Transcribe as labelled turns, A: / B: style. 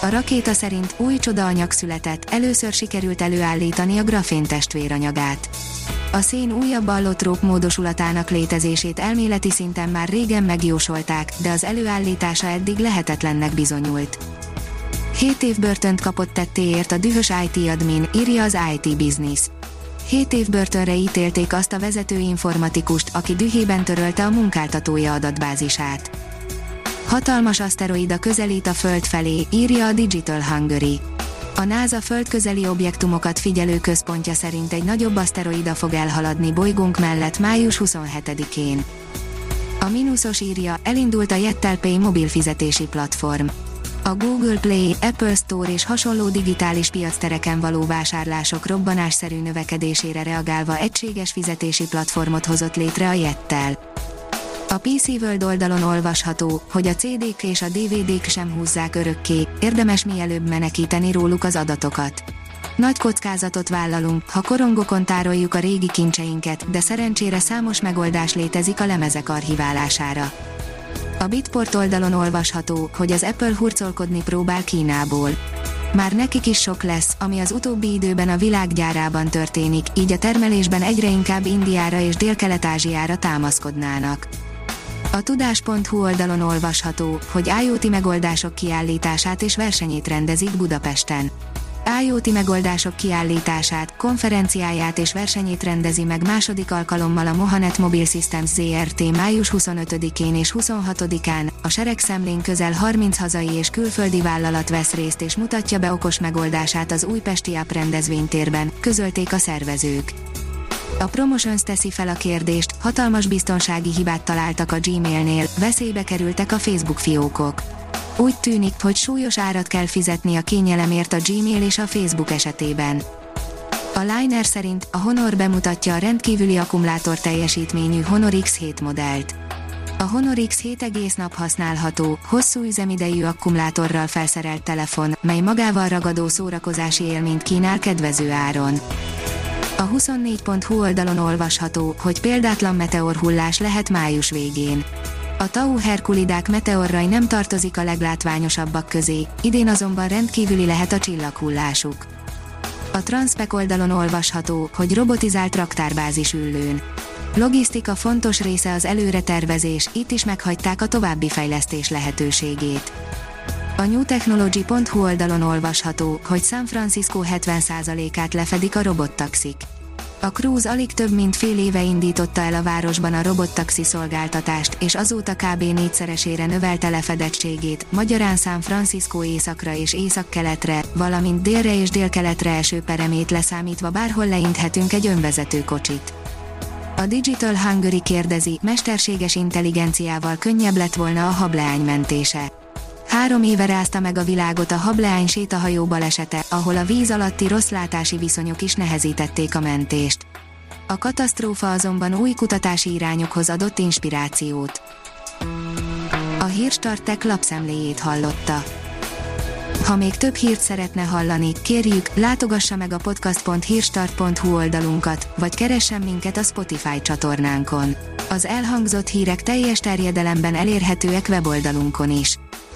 A: A rakéta szerint új csodaanyag született, először sikerült előállítani a grafén testvéranyagát. A szén újabb allotróp módosulatának létezését elméleti szinten már régen megjósolták, de az előállítása eddig lehetetlennek bizonyult. 7 év börtönt kapott tettéért a dühös IT admin, írja az IT Business. 7 év börtönre ítélték azt a vezető informatikust, aki dühében törölte a munkáltatója adatbázisát. Hatalmas aszteroida közelít a Föld felé, írja a Digital Hungary. A NASA földközeli objektumokat figyelő központja szerint egy nagyobb aszteroida fog elhaladni bolygónk mellett május 27-én. A mínuszos írja, elindult a Yettel mobil fizetési platform. A Google Play, Apple Store és hasonló digitális piactereken való vásárlások robbanásszerű növekedésére reagálva egységes fizetési platformot hozott létre a Yettel. A PC World oldalon olvasható, hogy a CD-k és a DVD-k sem húzzák örökké, érdemes mielőbb menekíteni róluk az adatokat. Nagy kockázatot vállalunk, ha korongokon tároljuk a régi kincseinket, de szerencsére számos megoldás létezik a lemezek archiválására. A Bitport oldalon olvasható, hogy az Apple hurcolkodni próbál Kínából. Már nekik is sok lesz, ami az utóbbi időben a világgyárában történik, így a termelésben egyre inkább Indiára és Dél-Kelet-Ázsiára támaszkodnának. A tudás.hu oldalon olvasható, hogy IoT megoldások kiállítását és versenyét rendezik Budapesten. IoT megoldások kiállítását, konferenciáját és versenyét rendezi meg második alkalommal a Mohanet Mobile Systems ZRT május 25-én és 26-án, a seregszemlén közel 30 hazai és külföldi vállalat vesz részt és mutatja be okos megoldását az újpesti App rendezvénytérben, közölték a szervezők. A Promotions teszi fel a kérdést, hatalmas biztonsági hibát találtak a Gmailnél, veszélybe kerültek a Facebook fiókok. Úgy tűnik, hogy súlyos árat kell fizetni a kényelemért a Gmail és a Facebook esetében. A Liner szerint a Honor bemutatja a rendkívüli akkumulátor teljesítményű Honor X7 modellt. A Honor X7 egész nap használható, hosszú üzemidejű akkumulátorral felszerelt telefon, mely magával ragadó szórakozási élményt kínál kedvező áron. A 24.hu oldalon olvasható, hogy példátlan meteorhullás lehet május végén. A Tau Herkulidák meteorrai nem tartozik a leglátványosabbak közé, idén azonban rendkívüli lehet a csillaghullásuk. A Transpec oldalon olvasható, hogy robotizált raktárbázis üllőn. Logisztika fontos része az előretervezés, itt is meghagyták a további fejlesztés lehetőségét. A newtechnology.hu oldalon olvasható, hogy San Francisco 70%-át lefedik a robottaxik. A Cruise alig több mint fél éve indította el a városban a robottaxi szolgáltatást, és azóta kb. négyszeresére növelte lefedettségét, magyarán San Francisco északra és északkeletre, valamint délre és délkeletre eső peremét leszámítva bárhol leinthetünk egy önvezető kocsit. A Digital Hungary kérdezi, mesterséges intelligenciával könnyebb lett volna a hableány mentése. Három éve rázta meg a világot a hableány sétahajó balesete, ahol a víz alatti rosszlátási viszonyok is nehezítették a mentést. A katasztrófa azonban új kutatási irányokhoz adott inspirációt. A Hírstartek lapszemléjét hallotta. Ha még több hírt szeretne hallani, kérjük, látogassa meg a podcast.hírstart.hu oldalunkat, vagy keressen minket a Spotify csatornánkon. Az elhangzott hírek teljes terjedelemben elérhetőek weboldalunkon is.